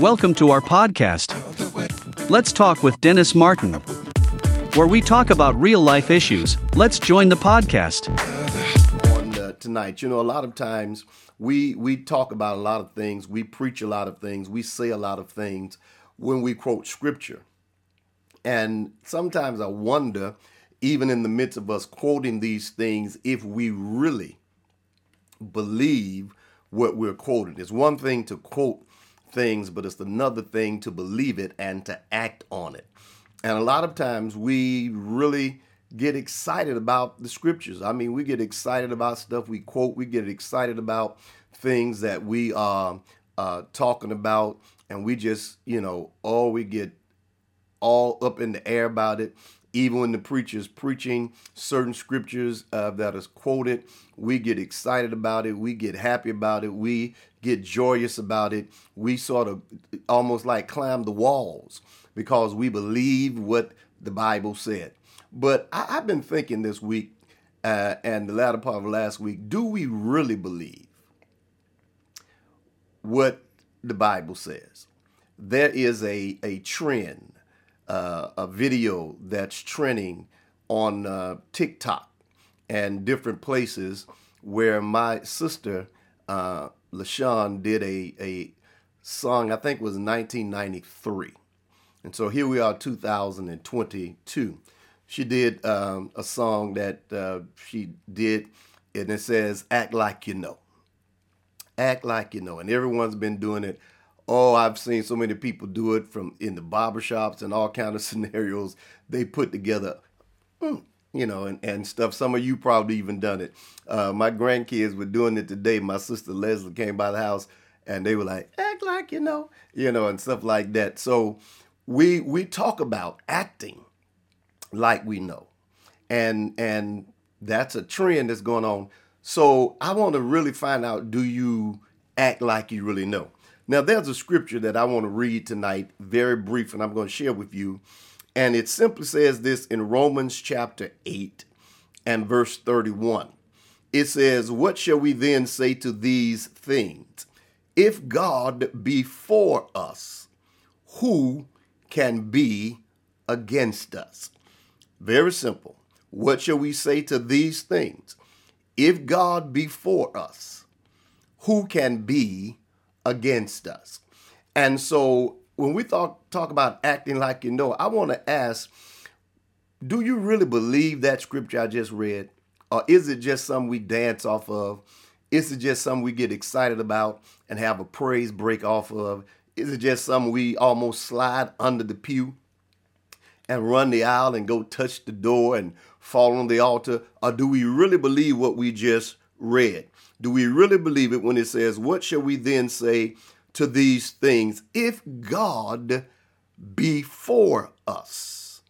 Welcome to our podcast. Let's talk with Dennis Martin, where we talk about real life issues. Let's join the podcast. on uh, tonight. You know, a lot of times we we talk about a lot of things, we preach a lot of things, we say a lot of things when we quote scripture. And sometimes I wonder, even in the midst of us quoting these things, if we really believe what we're quoting. It's one thing to quote things, but it's another thing to believe it and to act on it. And a lot of times we really get excited about the scriptures. I mean, we get excited about stuff we quote, we get excited about things that we are uh, talking about, and we just, you know, oh, we get all up in the air about it. Even when the preacher's preaching certain scriptures uh, that is quoted, we get excited about it. We get happy about it. We get joyous about it. We sort of almost like climb the walls because we believe what the Bible said. But I, have been thinking this week uh, and the latter part of last week do we really believe what the Bible says? There is a, a trend uh, a video that's trending on uh, TikTok and different places where my sister uh, LaShawn did a a song. I think was 1993, and so here we are, 2022. She did um, a song that uh, she did, and it says "Act like you know." Act like you know, and everyone's been doing it Oh, I've seen so many people do it from in the barbershops and all kind of scenarios they put together, mm, you know, and, and stuff. Some of you probably even done it. Uh, my grandkids were doing it today. My sister Leslie came by the house and they were like, act like you know, you know, and stuff like that. So we we talk about acting like we know. And and that's a trend that's going on. So I want to really find out do you act like you really know? Now, there's a scripture that I want to read tonight, very brief, and I'm going to share with you. And it simply says this in Romans chapter 8 and verse 31. It says, What shall we then say to these things? If God be for us, who can be against us? Very simple. What shall we say to these things? If God be for us, who can be against us. And so when we talk, talk about acting like you know, I want to ask do you really believe that scripture I just read? Or is it just something we dance off of? Is it just something we get excited about and have a praise break off of? Is it just something we almost slide under the pew and run the aisle and go touch the door and fall on the altar? Or do we really believe what we just read? Do we really believe it when it says, What shall we then say to these things? If God be for us,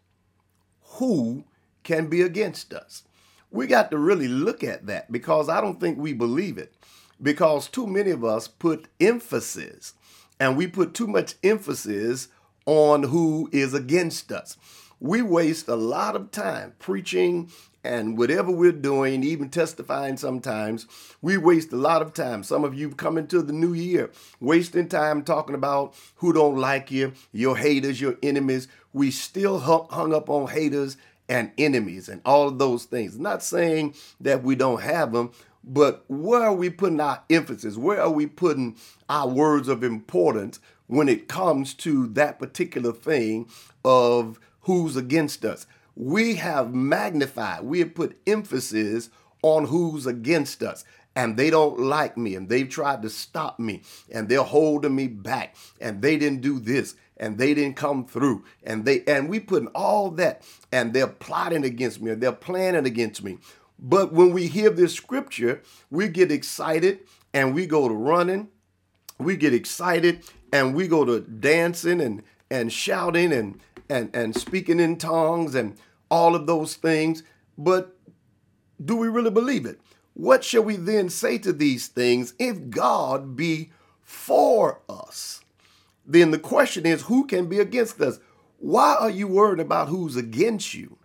who can be against us? We got to really look at that because I don't think we believe it. Because too many of us put emphasis and we put too much emphasis on who is against us. We waste a lot of time preaching and whatever we're doing, even testifying sometimes, we waste a lot of time. Some of you come into the new year wasting time talking about who don't like you, your haters, your enemies. We still hung up on haters and enemies and all of those things. Not saying that we don't have them, but where are we putting our emphasis? Where are we putting our words of importance when it comes to that particular thing of who's against us? We have magnified, we have put emphasis on who's against us. And they don't like me, and they've tried to stop me, and they're holding me back, and they didn't do this, and they didn't come through, and they and we put all that, and they're plotting against me, or they're planning against me. But when we hear this scripture, we get excited and we go to running, we get excited and we go to dancing and and shouting and and and speaking in tongues and all of those things, but do we really believe it? What shall we then say to these things if God be for us? Then the question is who can be against us? Why are you worried about who's against you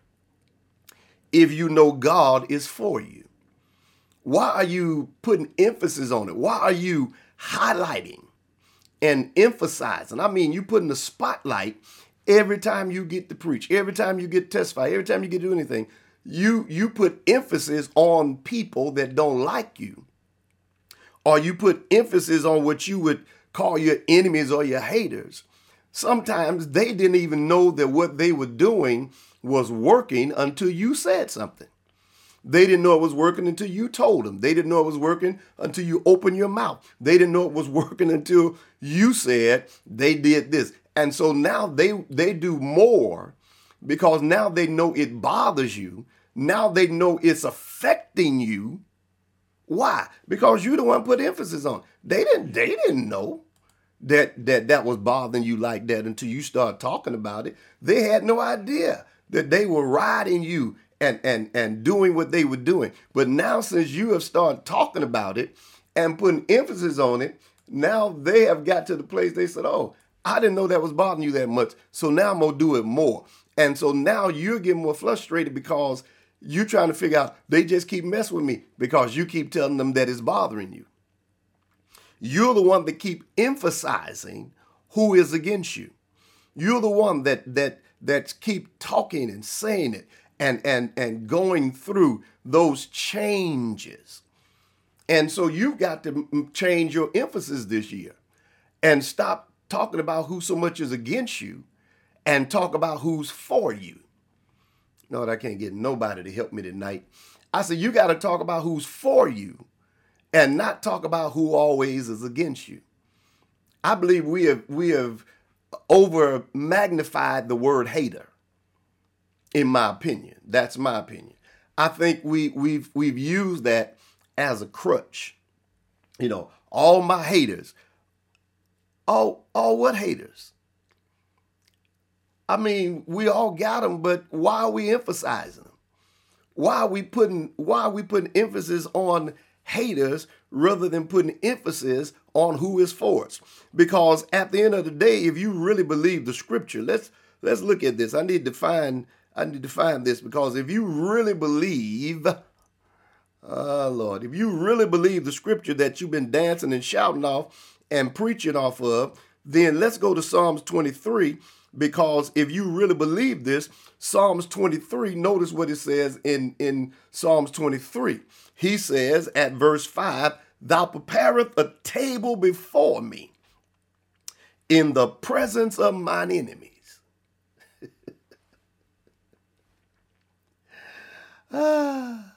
if you know God is for you? Why are you putting emphasis on it? Why are you highlighting and emphasizing. I mean, you're putting the spotlight every time you get to preach, every time you get to testify, every time you get to do anything. You you put emphasis on people that don't like you, or you put emphasis on what you would call your enemies or your haters. Sometimes they didn't even know that what they were doing was working until you said something. They didn't know it was working until you told them. They didn't know it was working until you opened your mouth. They didn't know it was working until you said they did this. And so now they they do more because now they know it bothers you. Now they know it's affecting you. Why? Because you the one put emphasis on. They didn't they didn't know that that that was bothering you like that until you start talking about it. They had no idea that they were riding you and and and doing what they were doing. But now since you have started talking about it and putting emphasis on it, now they have got to the place they said, "Oh, I didn't know that was bothering you that much. So now I'm gonna do it more." And so now you're getting more frustrated because you're trying to figure out they just keep messing with me because you keep telling them that it's bothering you. You're the one that keep emphasizing who is against you. You're the one that that that keep talking and saying it and and and going through those changes. And so you've got to change your emphasis this year and stop talking about who so much is against you and talk about who's for you. No, I can't get nobody to help me tonight. I said, you got to talk about who's for you and not talk about who always is against you. I believe we have we have over magnified the word hater in my opinion. That's my opinion. I think we we've we've used that as a crutch. You know, all my haters. All all what haters? I mean, we all got them, but why are we emphasizing them? Why are we putting why are we putting emphasis on haters rather than putting emphasis on who is for us? Because at the end of the day, if you really believe the scripture, let's let's look at this. I need to find I need to find this because if you really believe, oh Lord, if you really believe the scripture that you've been dancing and shouting off and preaching off of, then let's go to Psalms 23 because if you really believe this, Psalms 23, notice what it says in, in Psalms 23. He says at verse 5, Thou preparest a table before me in the presence of mine enemies. Ah,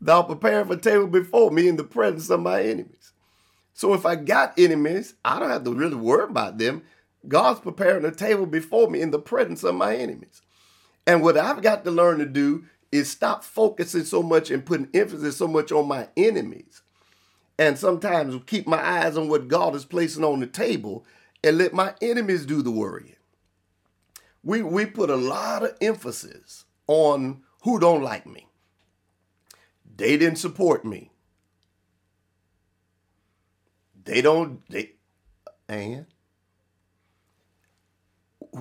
thou prepare a table before me in the presence of my enemies. So if I got enemies, I don't have to really worry about them. God's preparing a table before me in the presence of my enemies. And what I've got to learn to do is stop focusing so much and putting emphasis so much on my enemies. And sometimes keep my eyes on what God is placing on the table and let my enemies do the worrying. We, we put a lot of emphasis on who don't like me. They didn't support me. They don't they and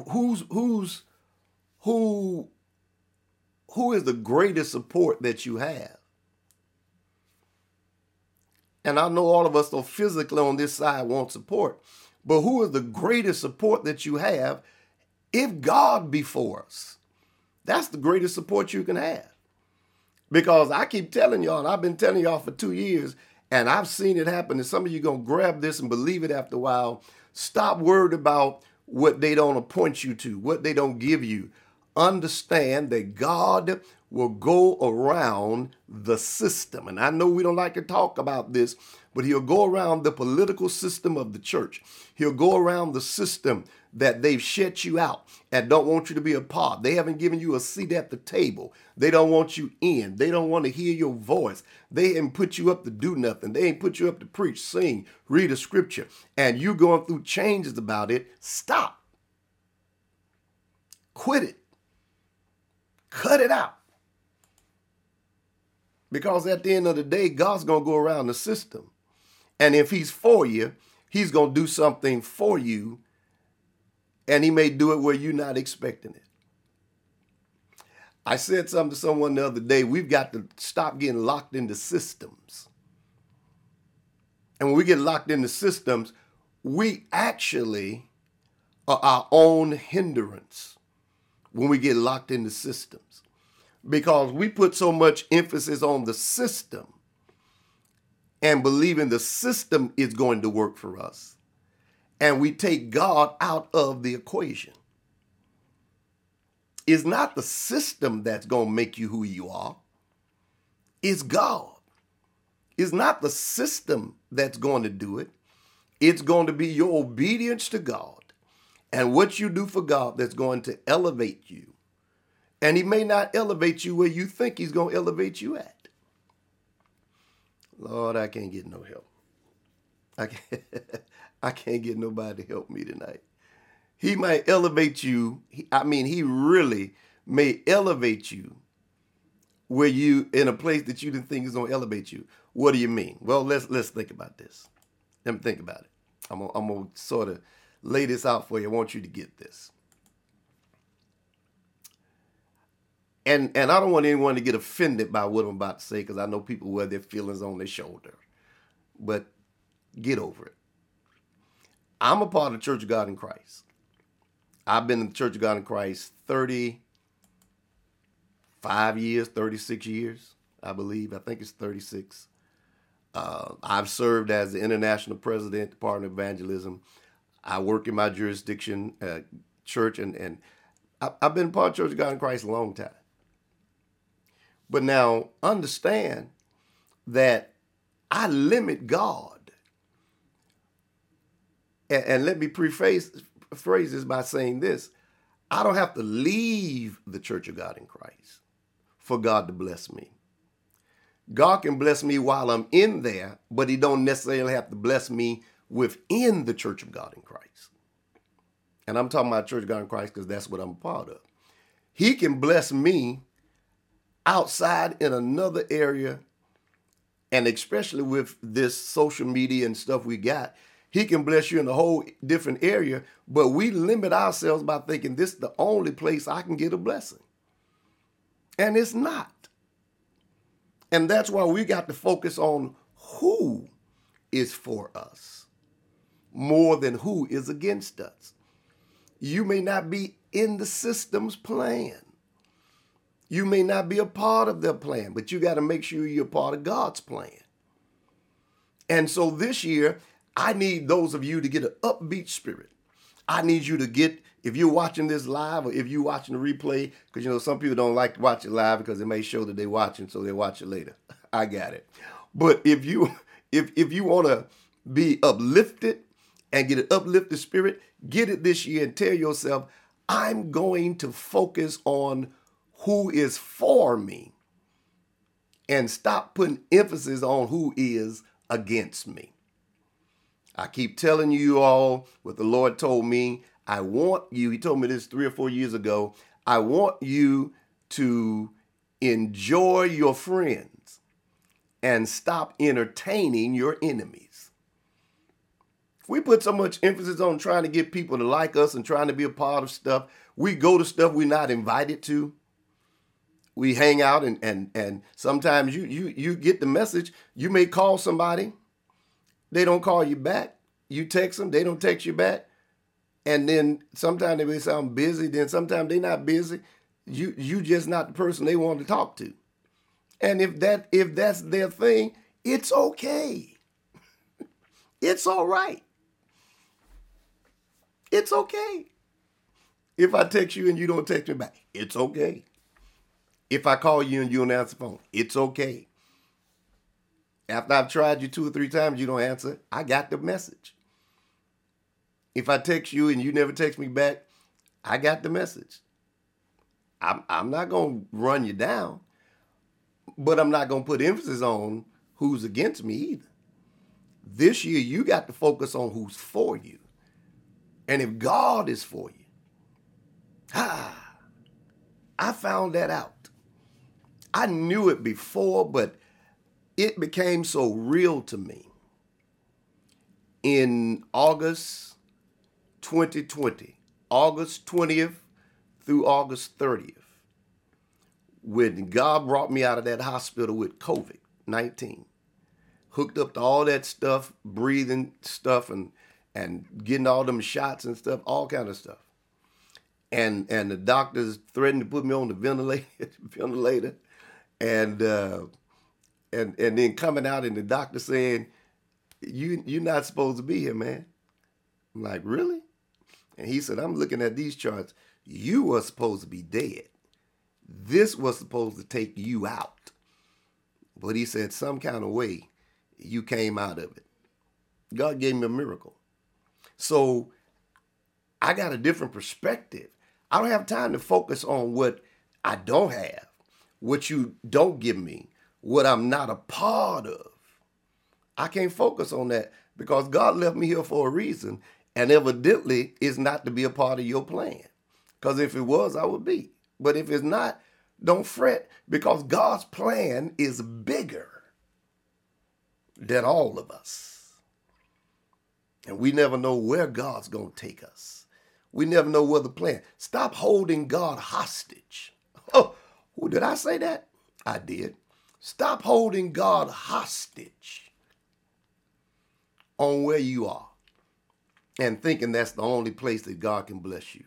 who's who's who who is the greatest support that you have? And I know all of us though physically on this side want support, but who is the greatest support that you have if God be for us? That's the greatest support you can have. Because I keep telling y'all, and I've been telling y'all for two years, and I've seen it happen, and some of you gonna grab this and believe it after a while. Stop worried about what they don't appoint you to, what they don't give you. Understand that God will go around the system. And I know we don't like to talk about this, but he'll go around the political system of the church. He'll go around the system that they've shut you out and don't want you to be a part. They haven't given you a seat at the table. They don't want you in. They don't want to hear your voice. They ain't put you up to do nothing. They ain't put you up to preach, sing, read a scripture. And you going through changes about it. Stop. Quit it. Cut it out. Because at the end of the day, God's going to go around the system. And if he's for you, he's going to do something for you. And he may do it where you're not expecting it. I said something to someone the other day. We've got to stop getting locked into systems. And when we get locked into systems, we actually are our own hindrance when we get locked into systems because we put so much emphasis on the system and believing the system is going to work for us. And we take God out of the equation. It's not the system that's going to make you who you are, it's God. It's not the system that's going to do it, it's going to be your obedience to God and what you do for God that's going to elevate you. And He may not elevate you where you think He's going to elevate you at. Lord, I can't get no help. I can't, I can't get nobody to help me tonight. He might elevate you. I mean, he really may elevate you where you in a place that you didn't think is gonna elevate you. What do you mean? Well, let's let's think about this. Let me think about it. I'm gonna, I'm gonna sort of lay this out for you. I want you to get this. And and I don't want anyone to get offended by what I'm about to say because I know people wear their feelings on their shoulder. But get over it. I'm a part of the Church of God in Christ. I've been in the Church of God in Christ 35 years, 36 years, I believe. I think it's 36. Uh, I've served as the international president, Department of Evangelism. I work in my jurisdiction, uh, church, and, and I, have been part of Church of God in Christ a long time. But now understand that I limit God. And, and let me preface phrase this by saying this. I don't have to leave the Church of God in Christ for God to bless me. God can bless me while I'm in there, but he don't necessarily have to bless me within the Church of God in Christ. And I'm talking about Church of God in Christ because that's what I'm a part of. He can bless me outside in another area, and especially with this social media and stuff we got, he can bless you in a whole different area, but we limit ourselves by thinking this is the only place I can get a blessing. And it's not. And that's why we got to focus on who is for us more than who is against us. You may not be in the system's plan. You may not be a part of their plan, but you got to make sure you're part of God's plan. And so this year, I need those of you to get an upbeat spirit. I need you to get, if you're watching this live or if you're watching the replay, because you know some people don't like to watch it live because it may show that they're watching, so they watch it later. I got it. But if you if if you want to be uplifted and get an uplifted spirit, get it this year and tell yourself, I'm going to focus on who is for me and stop putting emphasis on who is against me. I keep telling you all what the Lord told me. I want you, he told me this three or four years ago. I want you to enjoy your friends and stop entertaining your enemies. If we put so much emphasis on trying to get people to like us and trying to be a part of stuff, we go to stuff we're not invited to we hang out and and and sometimes you you you get the message you may call somebody they don't call you back you text them they don't text you back and then sometimes they may sound busy then sometimes they're not busy you you just not the person they want to talk to. And if that if that's their thing it's okay. It's all right. It's okay. If i text you and you don't text me back it's okay if I call you and you don't answer the phone, it's okay. After I've tried you two or three times, you don't answer, I got the message. If I text you and you never text me back, I got the message. I'm, I'm not going to run you down, but I'm not going to put emphasis on who's against me either. This year, you got to focus on who's for you. And if God is for you, ah, I found that out. I knew it before, but it became so real to me in August 2020, August 20th through August 30th, when God brought me out of that hospital with COVID 19, hooked up to all that stuff, breathing stuff, and and getting all them shots and stuff, all kind of stuff. And and the doctors threatened to put me on the ventilator, ventilator, and uh, and and then coming out and the doctor saying, "You you're not supposed to be here, man." I'm like, really? And he said, I'm looking at these charts. You were supposed to be dead. This was supposed to take you out. But he said, some kind of way, you came out of it. God gave me a miracle. So I got a different perspective. I don't have time to focus on what I don't have, what you don't give me, what I'm not a part of. I can't focus on that because God left me here for a reason, and evidently it's not to be a part of your plan. Because if it was, I would be. But if it's not, don't fret because God's plan is bigger than all of us. And we never know where God's going to take us. We never know where the plan. Stop holding God hostage. Oh, did I say that? I did. Stop holding God hostage on where you are and thinking that's the only place that God can bless you.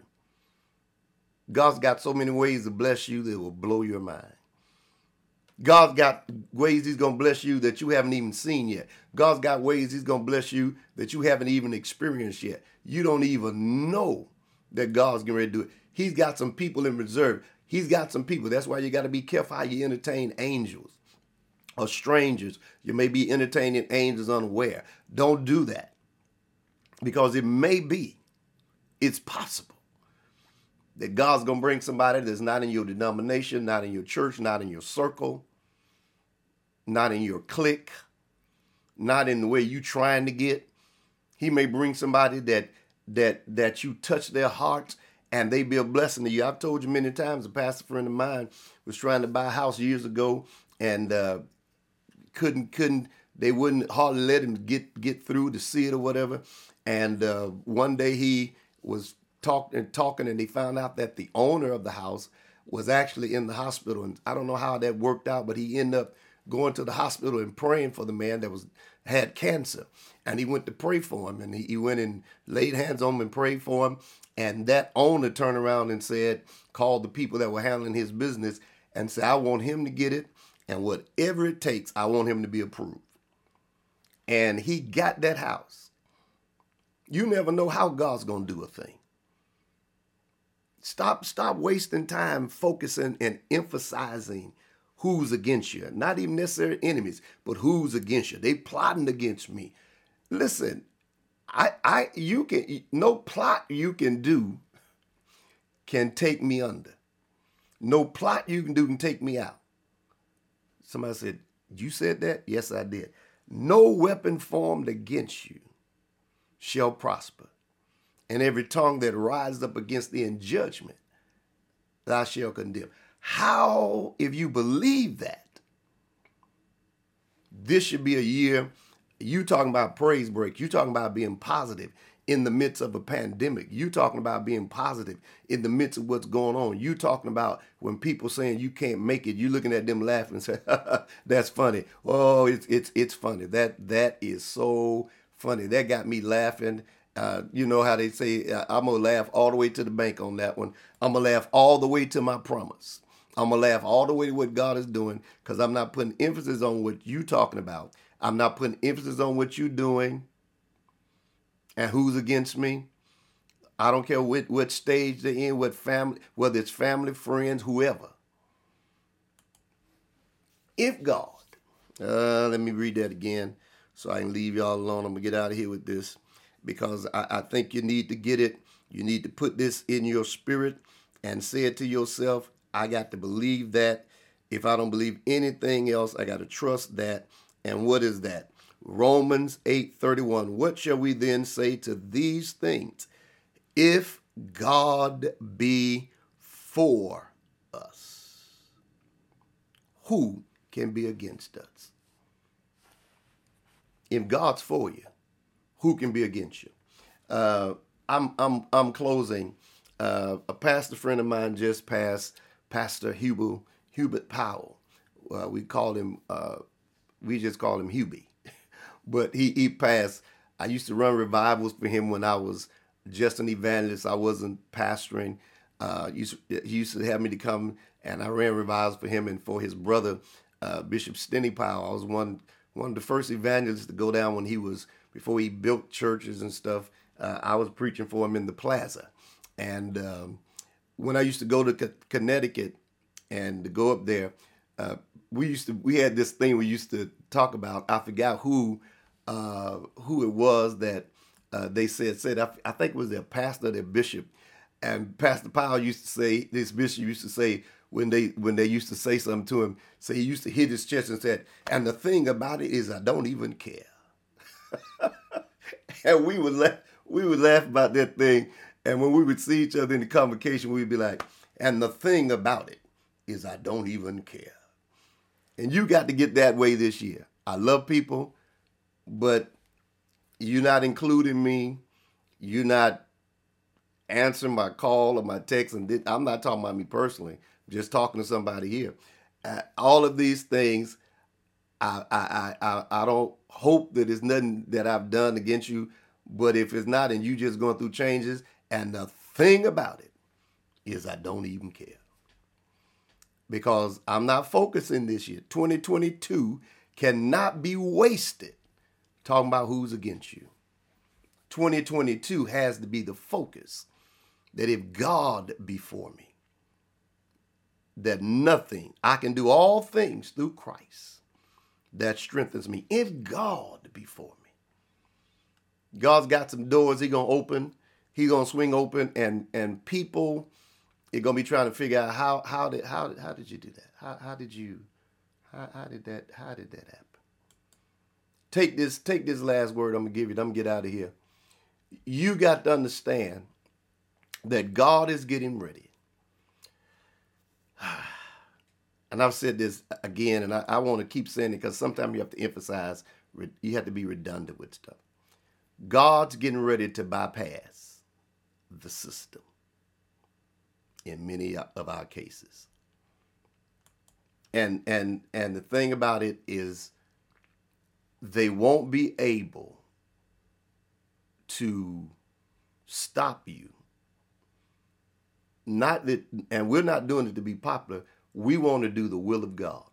God's got so many ways to bless you that will blow your mind. God's got ways He's going to bless you that you haven't even seen yet. God's got ways He's going to bless you that you haven't even experienced yet. You don't even know that God's ready to do it. He's got some people in reserve. He's got some people. That's why you got to be careful how you entertain angels or strangers. You may be entertaining angels unaware. Don't do that because it may be, it's possible that God's going to bring somebody that's not in your denomination, not in your church, not in your circle, not in your clique, not in the way you trying to get. He may bring somebody that that that you touch their hearts and they be a blessing to you. I've told you many times. A pastor friend of mine was trying to buy a house years ago and uh, couldn't couldn't they wouldn't hardly let him get get through to see it or whatever. And uh, one day he was talking and talking, and he found out that the owner of the house was actually in the hospital. And I don't know how that worked out, but he ended up going to the hospital and praying for the man that was had cancer. And he went to pray for him, and he, he went and laid hands on him and prayed for him. And that owner turned around and said, called the people that were handling his business and said, I want him to get it, and whatever it takes, I want him to be approved. And he got that house you never know how God's going to do a thing. Stop stop wasting time focusing and emphasizing who's against you. Not even necessarily enemies, but who's against you. They plotting against me. Listen, I I you can no plot you can do can take me under. No plot you can do can take me out. Somebody said, You said that? Yes, I did. No weapon formed against you shall prosper. And every tongue that rises up against thee in judgment, thou shalt condemn. How, if you believe that, this should be a year, you talking about praise break, you talking about being positive in the midst of a pandemic. You talking about being positive in the midst of what's going on. You talking about when people saying you can't make it, you looking at them laughing and say, "That's funny." Oh, it's it's it's funny. That that is so funny. That got me laughing. Uh, you know how they say, uh, I'm to laugh all the way to the bank on that one. I'm to laugh all the way to my promise. I'm to laugh all the way to what God is doing because I'm not putting emphasis on what you talking about. I'm not putting emphasis on what you doing and who's against me. I don't care what, what stage they're in, what family, whether it's family, friends, whoever. If God, uh, let me read that again so I can leave y'all alone. I'm gonna get out of here with this because I, I think you need to get it. You need to put this in your spirit and say it to yourself. I got to believe that. If I don't believe anything else, I got to trust that. And what is that? Romans 8:31. What shall we then say to these things? If God be for us, who can be against us? if God's for you, who can be against you? Uh, I'm I'm I'm closing. Uh, a pastor friend of mine just passed, Pastor Hubert Hubert Powell. Uh, we call him uh, we just call him Hubie, but he he passed I used to run revivals for him when I was just an evangelist. I wasn't pastoring. Uh, used, he used to have me to come, and I ran revivals for him and for his brother, uh, Bishop Stenny Powell. I was one one of the first evangelists to go down when he was before he built churches and stuff. Uh, I was preaching for him in the plaza, and um, when I used to go to Connecticut and to go up there, uh, we used to we had this thing we used to talk about. I forgot who uh, who it was that uh, they said said I, I, think it was their pastor, their bishop, and Pastor Powell used to say this bishop used to say when they when they used to say something to him, say he used to hit his chest and said, "And the thing about it is, I don't even care." and we would laugh, we would laugh about that thing, and when we would see each other in the convocation, we'd be like, "And the thing about it is, I don't even care." And you got to get that way this year. I love people but you're not including me. You're not answering my call or my text. And I'm not talking about me personally. I'm just talking to somebody here. All of these things, I, I, I, I don't hope that it's nothing that I've done against you. But if it's not, and you just going through changes, and the thing about it is, I don't even care because I'm not focusing this year. 2022 cannot be wasted talking about who's against you. 2022 has to be the focus that if God be for me, that nothing, I can do all things through Christ that strengthens me. If God be for me, God's got some doors he gonna open, he gonna swing open, and and people are gonna be trying to figure out how how did how how did you do that? How how did you how, how did that how did that happen? take this take this last word I'm gonna give you. I'm gonna get out of here. You got to understand that God is getting ready. And I've said this again, and I, I want to keep saying it because sometimes you have to emphasize, you have to be redundant with stuff. God's getting ready to bypass the system in many of our cases. And and and the thing about it is they won't be able to stop you. Not that, and we're not doing it to be popular. We want to do the will of God.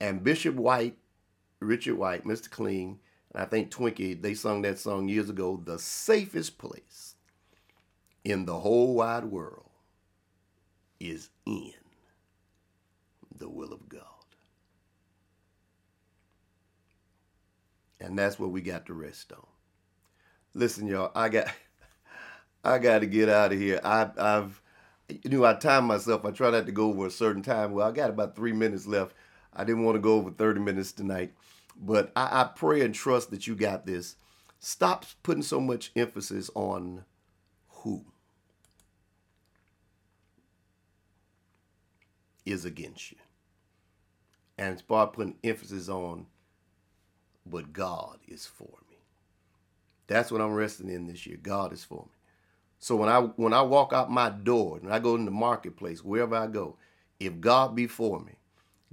And Bishop White, Richard White, Mr. Clean, and I think Twinkie, they sung that song years ago. The safest place in the whole wide world is in the will of God. And that's what we got to rest on. Listen, y'all, I got I got to get out of here. I, I've you know I time myself. I try not to go over a certain time. Well, I got about three minutes left. I didn't want to go over 30 minutes tonight, but I, I pray and trust that you got this. Stop putting so much emphasis on who is against you, and it's start putting emphasis on but God is for me. That's what I'm resting in this year. God is for me. So when I when I walk out my door and I go in the marketplace, wherever I go, if God be for me,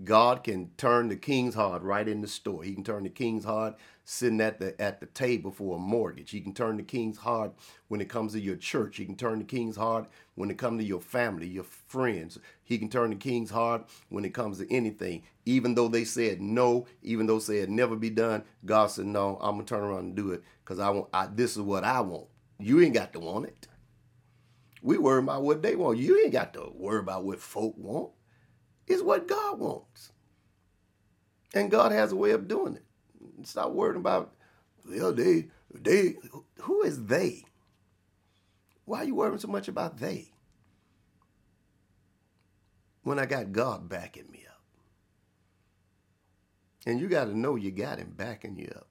God can turn the king's heart right in the store. He can turn the king's heart sitting at the at the table for a mortgage. He can turn the king's heart when it comes to your church. He can turn the king's heart when it comes to your family, your friends. He can turn the king's heart when it comes to anything. Even though they said no, even though they said never be done, God said no. I'm gonna turn around and do it because I want. I, this is what I want. You ain't got to want it. We worry about what they want. You ain't got to worry about what folk want is what God wants. And God has a way of doing it. Stop worrying about, well, they, they, who is they? Why are you worrying so much about they? When I got God backing me up. And you got to know you got him backing you up.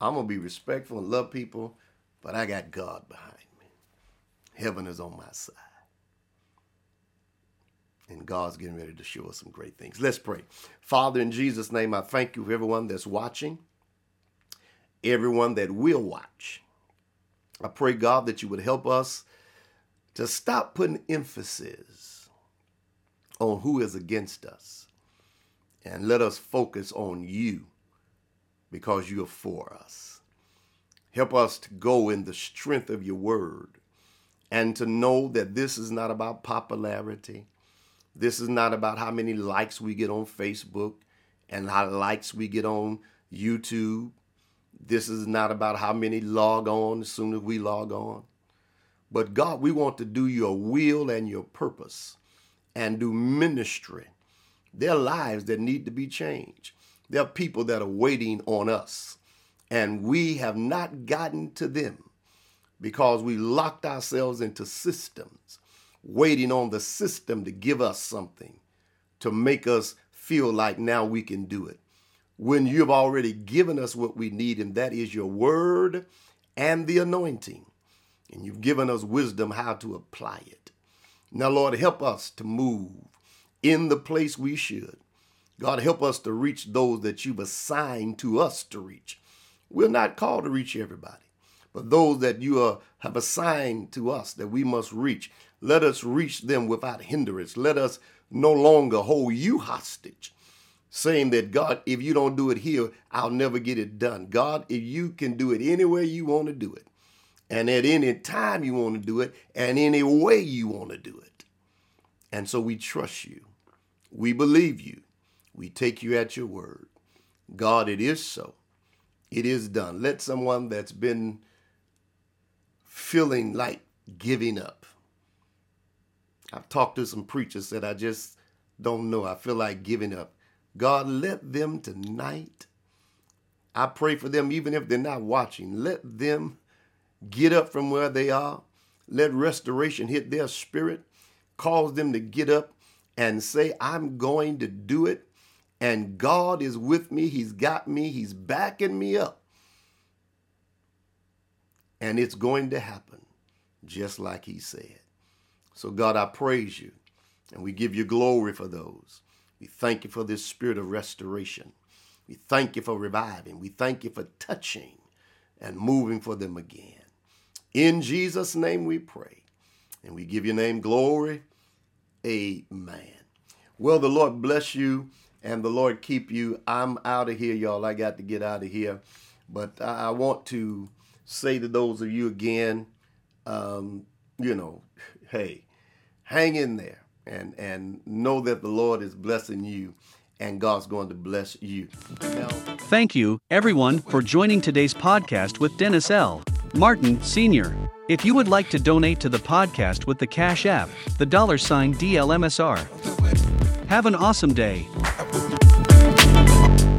I'm going to be respectful and love people, but I got God behind me. Heaven is on my side. And God's getting ready to show us some great things. Let's pray. Father, in Jesus' name, I thank you for everyone that's watching, everyone that will watch. I pray, God, that you would help us to stop putting emphasis on who is against us and let us focus on you because you are for us. Help us to go in the strength of your word and to know that this is not about popularity. This is not about how many likes we get on Facebook and how likes we get on YouTube. This is not about how many log on as soon as we log on. But God, we want to do your will and your purpose and do ministry. There are lives that need to be changed. There are people that are waiting on us, and we have not gotten to them because we locked ourselves into systems, waiting on the system to give us something to make us feel like now we can do it. When you've already given us what we need, and that is your word and the anointing, and you've given us wisdom how to apply it. Now, Lord, help us to move in the place we should. God, help us to reach those that you've assigned to us to reach. We're not called to reach everybody, but those that you are, have assigned to us that we must reach. Let us reach them without hindrance. Let us no longer hold you hostage, saying that, God, if you don't do it here, I'll never get it done. God, if you can do it anywhere you want to do it, and at any time you want to do it, and any way you want to do it. And so we trust you. We believe you. We take you at your word. God, it is so. It is done. Let someone that's been feeling like giving up. I've talked to some preachers that I just don't know. I feel like giving up. God, let them tonight. I pray for them, even if they're not watching. Let them get up from where they are. Let restoration hit their spirit. Cause them to get up and say, I'm going to do it. And God is with me. He's got me. He's backing me up. And it's going to happen just like He said. So, God, I praise you. And we give you glory for those. We thank you for this spirit of restoration. We thank you for reviving. We thank you for touching and moving for them again. In Jesus' name we pray. And we give your name glory. Amen. Well, the Lord bless you and the Lord keep you. I'm out of here, y'all. I got to get out of here. But I want to say to those of you again, um, you know, hey, hang in there and, and know that the Lord is blessing you and God's going to bless you. Thank you, everyone, for joining today's podcast with Dennis L. Martin, Sr. If you would like to donate to the podcast with the Cash App, the dollar sign DLMSR. Have an awesome day.